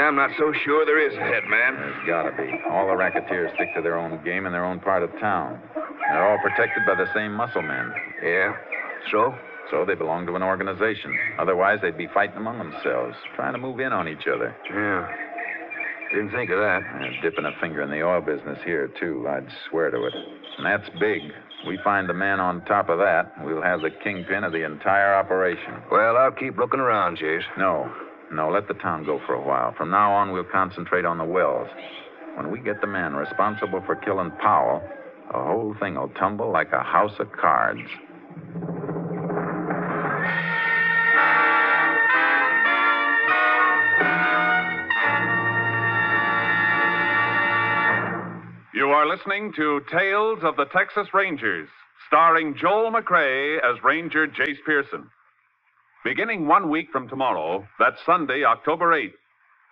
I'm not so sure there is a headman. There's gotta be. All the racketeers stick to their own game in their own part of town. They're all protected by the same muscle men. Yeah. So? So they belong to an organization. Otherwise, they'd be fighting among themselves, trying to move in on each other. Yeah. Didn't think of that. And dipping a finger in the oil business here, too. I'd swear to it. And that's big. We find the man on top of that, we'll have the kingpin of the entire operation. Well, I'll keep looking around, Jace. No. No, let the town go for a while. From now on, we'll concentrate on the wells. When we get the man responsible for killing Powell, the whole thing will tumble like a house of cards. You are listening to Tales of the Texas Rangers, starring Joel McCrea as Ranger Jace Pearson. Beginning one week from tomorrow, that's Sunday, October 8th,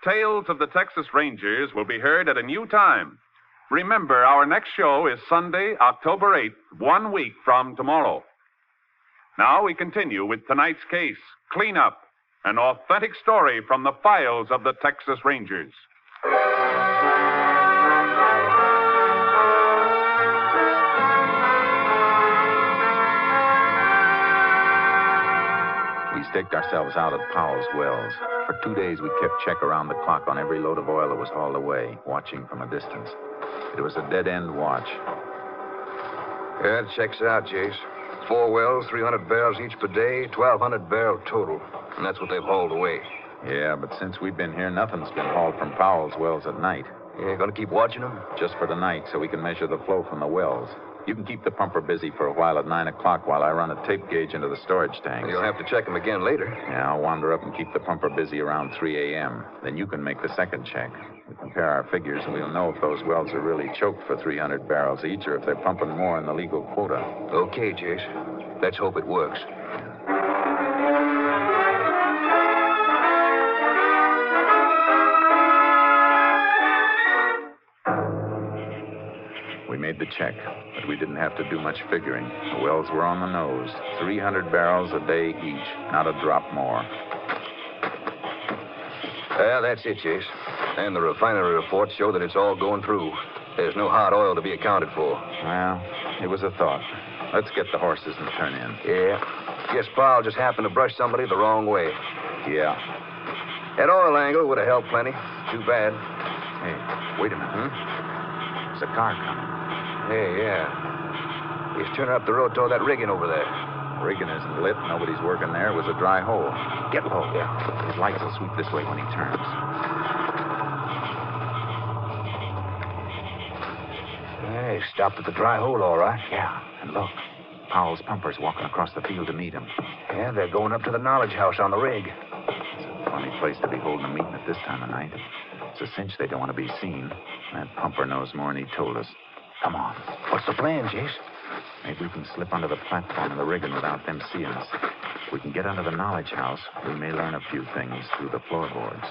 Tales of the Texas Rangers will be heard at a new time. Remember, our next show is Sunday, October 8th, one week from tomorrow. Now we continue with tonight's case Cleanup, an authentic story from the files of the Texas Rangers. Staked ourselves out at Powell's Wells. For two days, we kept check around the clock on every load of oil that was hauled away, watching from a distance. It was a dead end watch. Yeah, it checks out, Jace. Four wells, 300 barrels each per day, 1,200 barrel total. And that's what they've hauled away. Yeah, but since we've been here, nothing's been hauled from Powell's Wells at night. Yeah, gonna keep watching them? Just for tonight, so we can measure the flow from the wells. You can keep the pumper busy for a while at 9 o'clock while I run a tape gauge into the storage tank. You'll have to check them again later. Yeah, I'll wander up and keep the pumper busy around 3 a.m. Then you can make the second check. We compare our figures, and we'll know if those wells are really choked for 300 barrels each or if they're pumping more in the legal quota. Okay, Jace. Let's hope it works. We made the check, but we didn't have to do much figuring. The wells were on the nose 300 barrels a day each, not a drop more. Well, that's it, Jace. And the refinery reports show that it's all going through. There's no hot oil to be accounted for. Well, it was a thought. Let's get the horses and turn in. Yeah. Guess Paul just happened to brush somebody the wrong way. Yeah. That oil angle would have helped plenty. Too bad. Hey, wait a minute. Hmm? There's a car coming. Hey, yeah. He's turning up the road toward that rigging over there. Rigging isn't lit. Nobody's working there. It was a dry hole. Get low. Yeah. His lights will sweep this way when he turns. Hey, stopped at the dry hole, all right. Yeah. And look, Powell's pumpers walking across the field to meet him. Yeah, they're going up to the knowledge house on the rig. It's a funny place to be holding a meeting at this time of night. It's a cinch they don't want to be seen. That pumper knows more than he told us. Come on. What's the plan, Jace? Maybe we can slip under the platform of the rigging without them seeing us. If we can get under the knowledge house, we may learn a few things through the floorboards.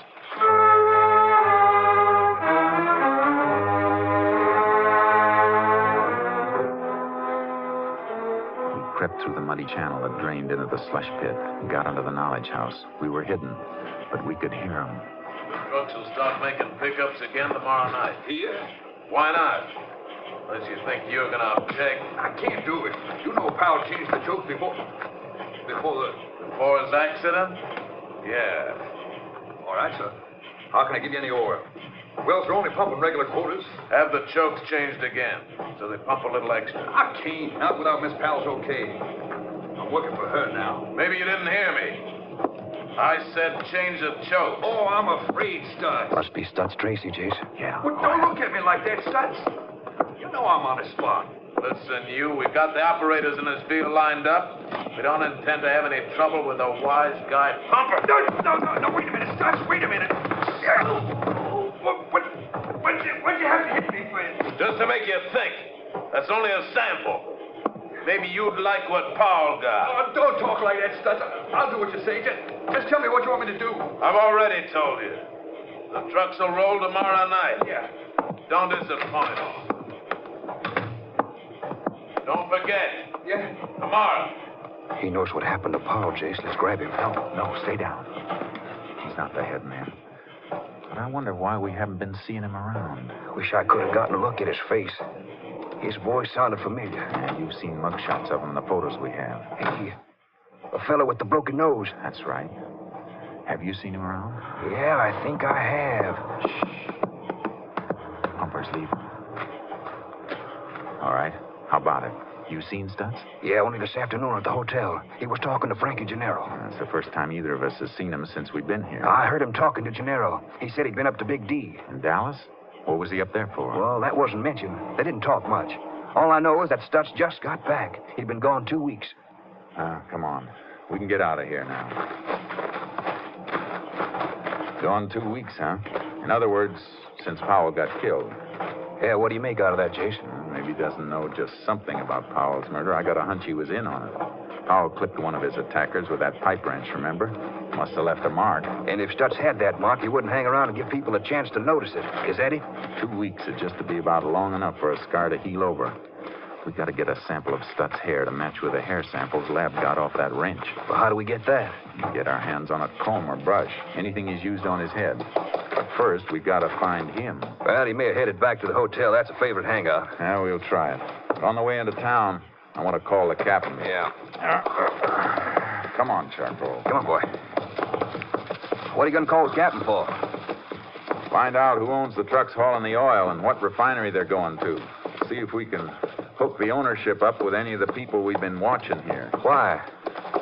We crept through the muddy channel that drained into the slush pit and got under the knowledge house. We were hidden, but we could hear them. The trucks will start making pickups again tomorrow night. Here? Why not? Unless you think you're going to object. I can't do it. You know Powell changed the choke before. Before the. Before his accident? Yeah. All right, sir. How can I give you any oil? Wells are only pumping regular quotas. Have the chokes changed again, so they pump a little extra. I can't. Not without Miss Powell's okay. I'm working for her now. Maybe you didn't hear me. I said change the chokes. Oh, I'm afraid, Stutz. Must be Stutz Tracy, Jace. Yeah. Well, don't look at me like that, Stutz. You know I'm on the spot. Listen, you, we've got the operators in this field lined up. We don't intend to have any trouble with a wise guy pumper. No, no, no, no, wait a minute, Stutz, wait a minute. What, what, what'd you, what'd you have to hit me with? Just to make you think. That's only a sample. Maybe you'd like what Paul got. Oh, don't talk like that, Stutz. I'll do what you say. Just, just tell me what you want me to do. I've already told you. The trucks will roll tomorrow night. Yeah. Don't disappoint. Don't forget. Yeah. Tomorrow. He knows what happened to Paul, Jace. Let's grab him. No, no, stay down. He's not the head man. But I wonder why we haven't been seeing him around. Wish I could have gotten a look at his face. His voice sounded familiar. Yeah, you've seen mugshots of him in the photos we have. Hey, a fellow with the broken nose. That's right. Have you seen him around? Yeah, I think I have. Pumper's leaving. All right. How about it? You seen Stutz? Yeah, only this afternoon at the hotel. He was talking to Frankie Gennaro. That's the first time either of us has seen him since we've been here. I heard him talking to Gennaro. He said he'd been up to Big D. In Dallas? What was he up there for? Well, that wasn't mentioned. They didn't talk much. All I know is that Stutz just got back. He'd been gone two weeks. Ah, come on. We can get out of here now. Gone two weeks, huh? In other words, since Powell got killed. Yeah, what do you make out of that, Jason? Maybe he doesn't know just something about Powell's murder. I got a hunch he was in on it. Powell clipped one of his attackers with that pipe wrench, remember? Must have left a mark. And if Stutz had that mark, he wouldn't hang around and give people a chance to notice it. Is that it? Two weeks would just to be about long enough for a scar to heal over. We got to get a sample of Stutz's hair to match with the hair samples Lab got off that wrench. Well, how do we get that? Get our hands on a comb or brush, anything he's used on his head. But first, we got to find him. Well, he may have headed back to the hotel. That's a favorite hangout. Yeah, we'll try it. But on the way into town, I want to call the captain. Yeah. Uh, come on, Charcoal. Come on, boy. What are you going to call the captain for? Find out who owns the trucks hauling the oil and what refinery they're going to. See if we can hook the ownership up with any of the people we've been watching here. Why?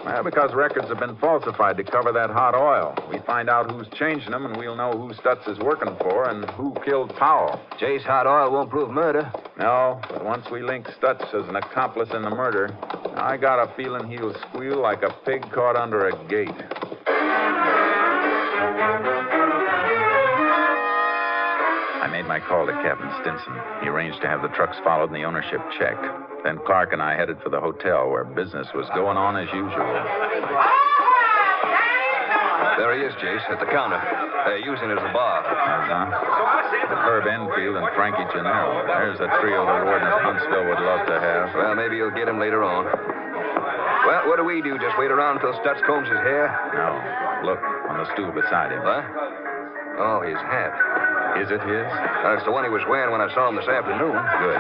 Well, because records have been falsified to cover that hot oil. We find out who's changing them, and we'll know who Stutz is working for and who killed Powell. Jace hot oil won't prove murder. No, but once we link Stutz as an accomplice in the murder, I got a feeling he'll squeal like a pig caught under a gate. I made my call to Captain Stinson. He arranged to have the trucks followed and the ownership checked. Then Clark and I headed for the hotel where business was going on as usual. There he is, Jace, at the counter. They're using it as a bar. Uh-huh. Herb Enfield and Frankie Gennaro. There's a trio the warden of Huntsville would love to have. Well, maybe you'll get him later on. Well, what do we do? Just wait around until Stutz combs his hair? No. Look, on the stool beside him. What? Oh, his hat. Is it his? It's the one he was wearing when I saw him this afternoon. Good.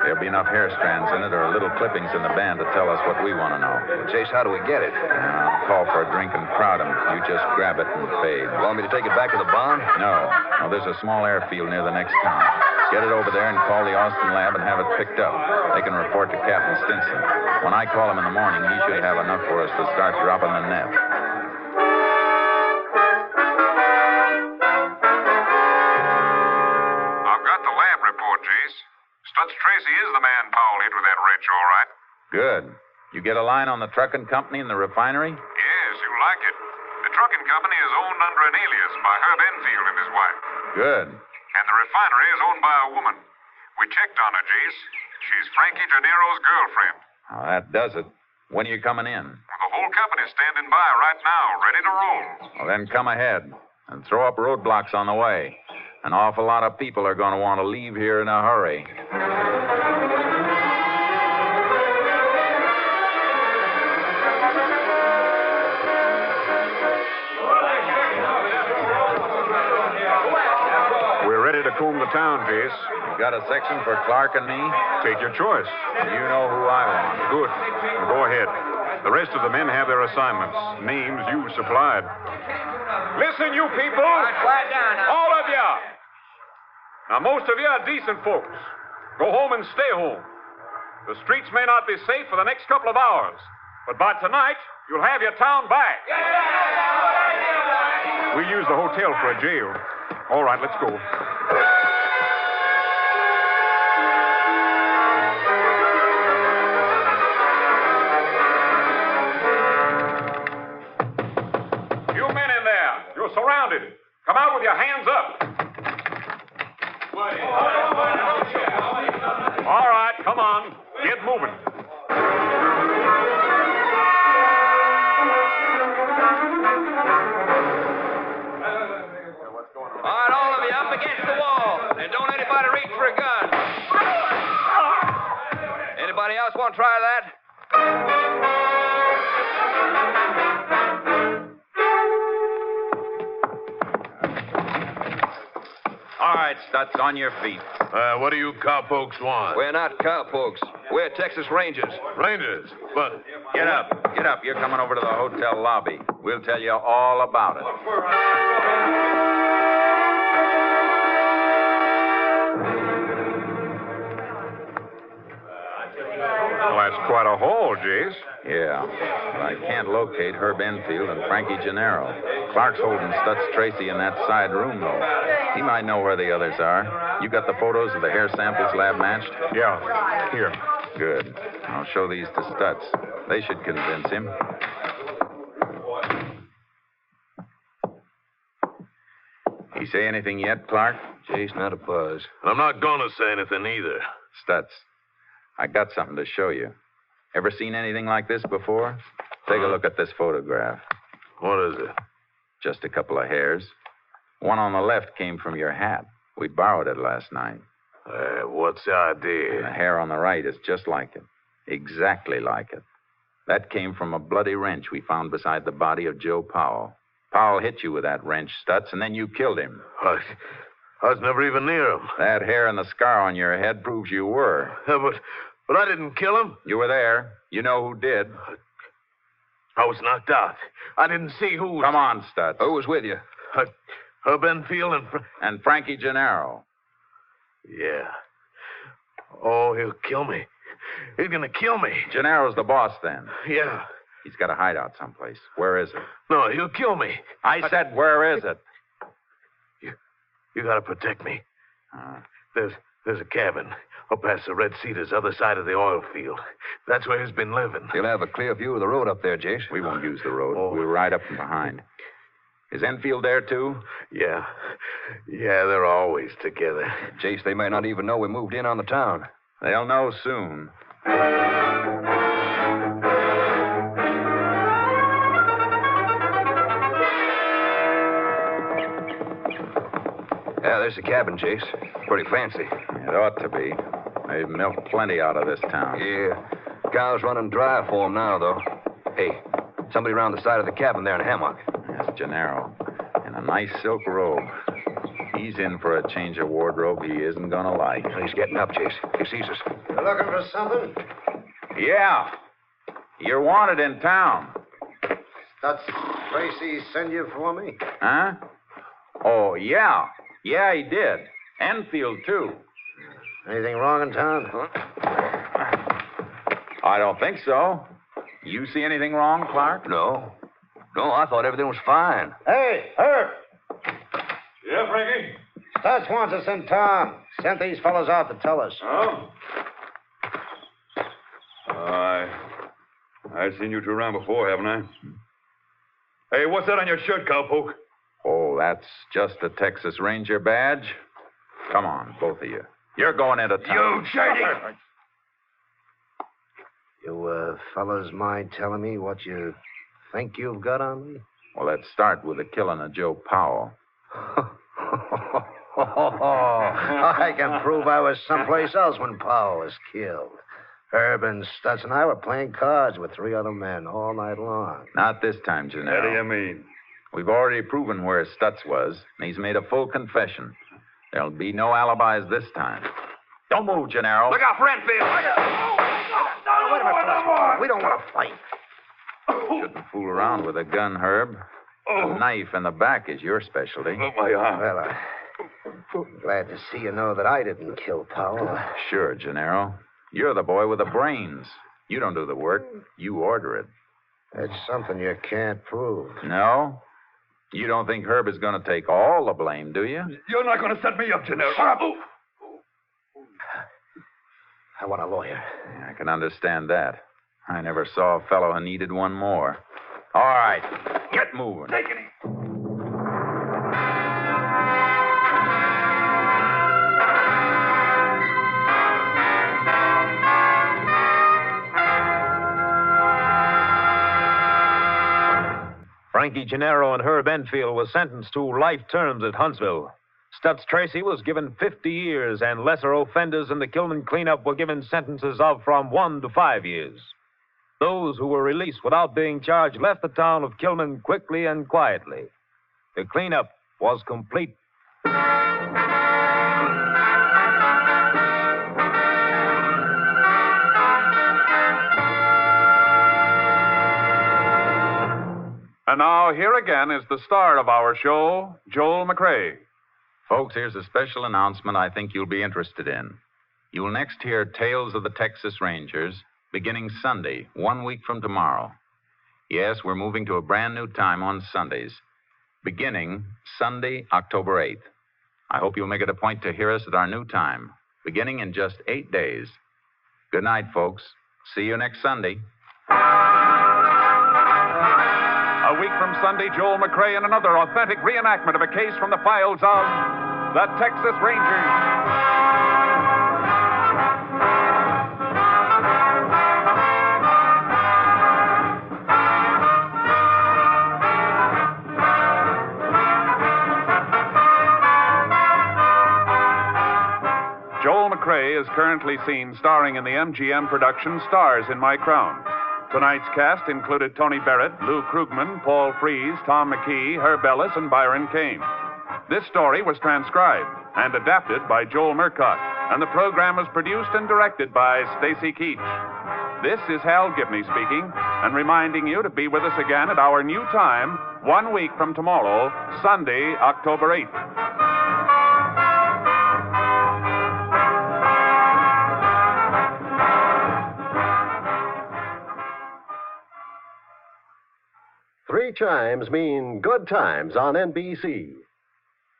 There'll be enough hair strands in it or little clippings in the band to tell us what we want to know. Well, Jace, how do we get it? Uh, call for a drink and crowd him. You just grab it and fade. You want me to take it back to the barn? No. No, there's a small airfield near the next town. Get it over there and call the Austin lab and have it picked up. They can report to Captain Stinson. When I call him in the morning, he should have enough for us to start dropping the net. Get a line on the trucking company and the refinery? Yes, you like it. The trucking company is owned under an alias by Herb Enfield and his wife. Good. And the refinery is owned by a woman. We checked on her, Jace. She's Frankie Gennaro's girlfriend. Now, that does it. When are you coming in? The whole company's standing by right now, ready to roll. Well, then come ahead and throw up roadblocks on the way. An awful lot of people are going to want to leave here in a hurry. Comb the town, Jace. You got a section for Clark and me? Take your choice. You know who I want. Good. Go ahead. The rest of the men have their assignments, names you supplied. Listen, you people. quiet down now. All of you. Now, most of you are decent folks. Go home and stay home. The streets may not be safe for the next couple of hours, but by tonight, you'll have your town back. We use the hotel for a jail. All right, let's go. You're. Come out with your hands up. All right, come on. Get moving. All right, all of you up against the wall. And don't anybody reach for a gun. Anybody else want to try that? Stutz, on your feet. Uh, what do you cowpokes want? We're not cowpokes. We're Texas Rangers. Rangers. But Get up. Get up. You're coming over to the hotel lobby. We'll tell you all about it. Well, that's quite a haul, Jace. Yeah, but I can't locate Herb Enfield and Frankie Gennaro. Clark's holding Stutz Tracy in that side room, though. He might know where the others are. You got the photos of the hair samples lab matched? Yeah, here. Good. I'll show these to Stutz. They should convince him. He say anything yet, Clark? Jace, not a buzz. I'm not going to say anything either. Stutz, I got something to show you. Ever seen anything like this before? Take a uh-huh. look at this photograph. What is it? Just a couple of hairs. One on the left came from your hat. We borrowed it last night. Uh, what's the idea? And the hair on the right is just like it. Exactly like it. That came from a bloody wrench we found beside the body of Joe Powell. Powell hit you with that wrench, Stutz, and then you killed him. I, I was never even near him. That hair and the scar on your head proves you were. Yeah, but, but I didn't kill him. You were there. You know who did. I was knocked out. I didn't see who. Come on, Stutz. Who was with you? Uh, Herb Enfield and. Fr- and Frankie Gennaro. Yeah. Oh, he'll kill me. He's gonna kill me. Gennaro's the boss, then. Yeah. He's got a hideout someplace. Where is it? No, he'll kill me. I said, where is it? You, you gotta protect me. Uh, There's, there's a cabin up past the Red Cedars, other side of the oil field. That's where he's been living. You'll have a clear view of the road up there, Jace. we won't use the road. Oh. We'll ride up from behind. Is Enfield there, too? Yeah. Yeah, they're always together. Jace, they may not even know we moved in on the town. They'll know soon. Yeah, there's the cabin, Jace. Pretty fancy. It ought to be. They've milked plenty out of this town. Yeah. Cow's running dry for 'em now, though. Hey, somebody around the side of the cabin there in a hammock. That's Gennaro. In a nice silk robe. He's in for a change of wardrobe he isn't going to like. He's getting up, Jace. He sees us. You looking for something? Yeah. You're wanted in town. That's Tracy send you for me? Huh? Oh, yeah. Yeah, he did. Enfield, too. Anything wrong in town? Huh? I don't think so. You see anything wrong, Clark? No. No, I thought everything was fine. Hey, Herb! Yeah, Frankie? Stutz wants us in town. Sent these fellows out to tell us. Oh? I. I've seen you two around before, haven't I? Hey, what's that on your shirt, cowpoke? Oh, that's just a Texas Ranger badge. Come on, both of you. You're going into town. You shady! You, uh, fellas mind telling me what you think you've got on me? Well, let's start with the killing of Joe Powell. <laughs> I can prove I was someplace else when Powell was killed. Herb and Stutz and I were playing cards with three other men all night long. Not this time, What do you mean? We've already proven where Stutz was, and he's made a full confession. There'll be no alibis this time. Don't move, Gennaro. Look out for Enfield! Now, wait a minute, fellas. We don't want to fight. Oh. Shouldn't fool around with a gun, Herb. A oh. knife in the back is your specialty. Oh, my arm. Well, I'm oh. glad to see you know that I didn't kill Powell. Sure, Gennaro. You're the boy with the brains. You don't do the work. You order it. That's something you can't prove. No? You don't think Herb is going to take all the blame, do you? You're not going to set me up, Gennaro. I want a lawyer. I can understand that. I never saw a fellow who needed one more. All right, get moving. Take it easy. Frankie Gennaro and Herb Enfield were sentenced to life terms at Huntsville. Stutz Tracy was given 50 years, and lesser offenders in the Kilman cleanup were given sentences of from one to five years. Those who were released without being charged left the town of Kilman quickly and quietly. The cleanup was complete. And now, here again is the star of our show, Joel McCrea. Folks, here's a special announcement I think you'll be interested in. You'll next hear Tales of the Texas Rangers beginning Sunday, one week from tomorrow. Yes, we're moving to a brand new time on Sundays, beginning Sunday, October 8th. I hope you'll make it a point to hear us at our new time, beginning in just eight days. Good night, folks. See you next Sunday. A week from Sunday, Joel McCrea in another authentic reenactment of a case from the files of the Texas Rangers. Currently seen starring in the MGM production Stars in My Crown. Tonight's cast included Tony Barrett, Lou Krugman, Paul Frees, Tom McKee, Herb Ellis, and Byron Kane. This story was transcribed and adapted by Joel Murcott, and the program was produced and directed by Stacy Keach. This is Hal Gibney speaking, and reminding you to be with us again at our new time, one week from tomorrow, Sunday, October 8th. Chimes mean good times on NBC.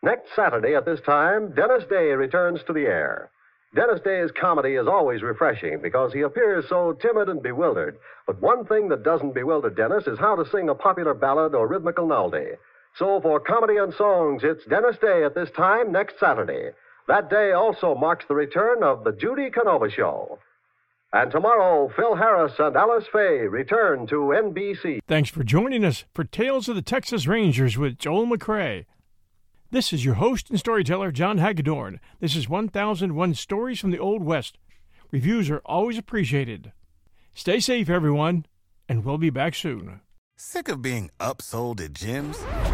Next Saturday at this time, Dennis Day returns to the air. Dennis Day's comedy is always refreshing because he appears so timid and bewildered. But one thing that doesn't bewilder Dennis is how to sing a popular ballad or rhythmical melody. So for comedy and songs, it's Dennis Day at this time next Saturday. That day also marks the return of the Judy Canova Show. And tomorrow, Phil Harris and Alice Faye return to NBC. Thanks for joining us for Tales of the Texas Rangers with Joel McCrea. This is your host and storyteller, John Hagedorn. This is 1001 Stories from the Old West. Reviews are always appreciated. Stay safe, everyone, and we'll be back soon. Sick of being upsold at gyms?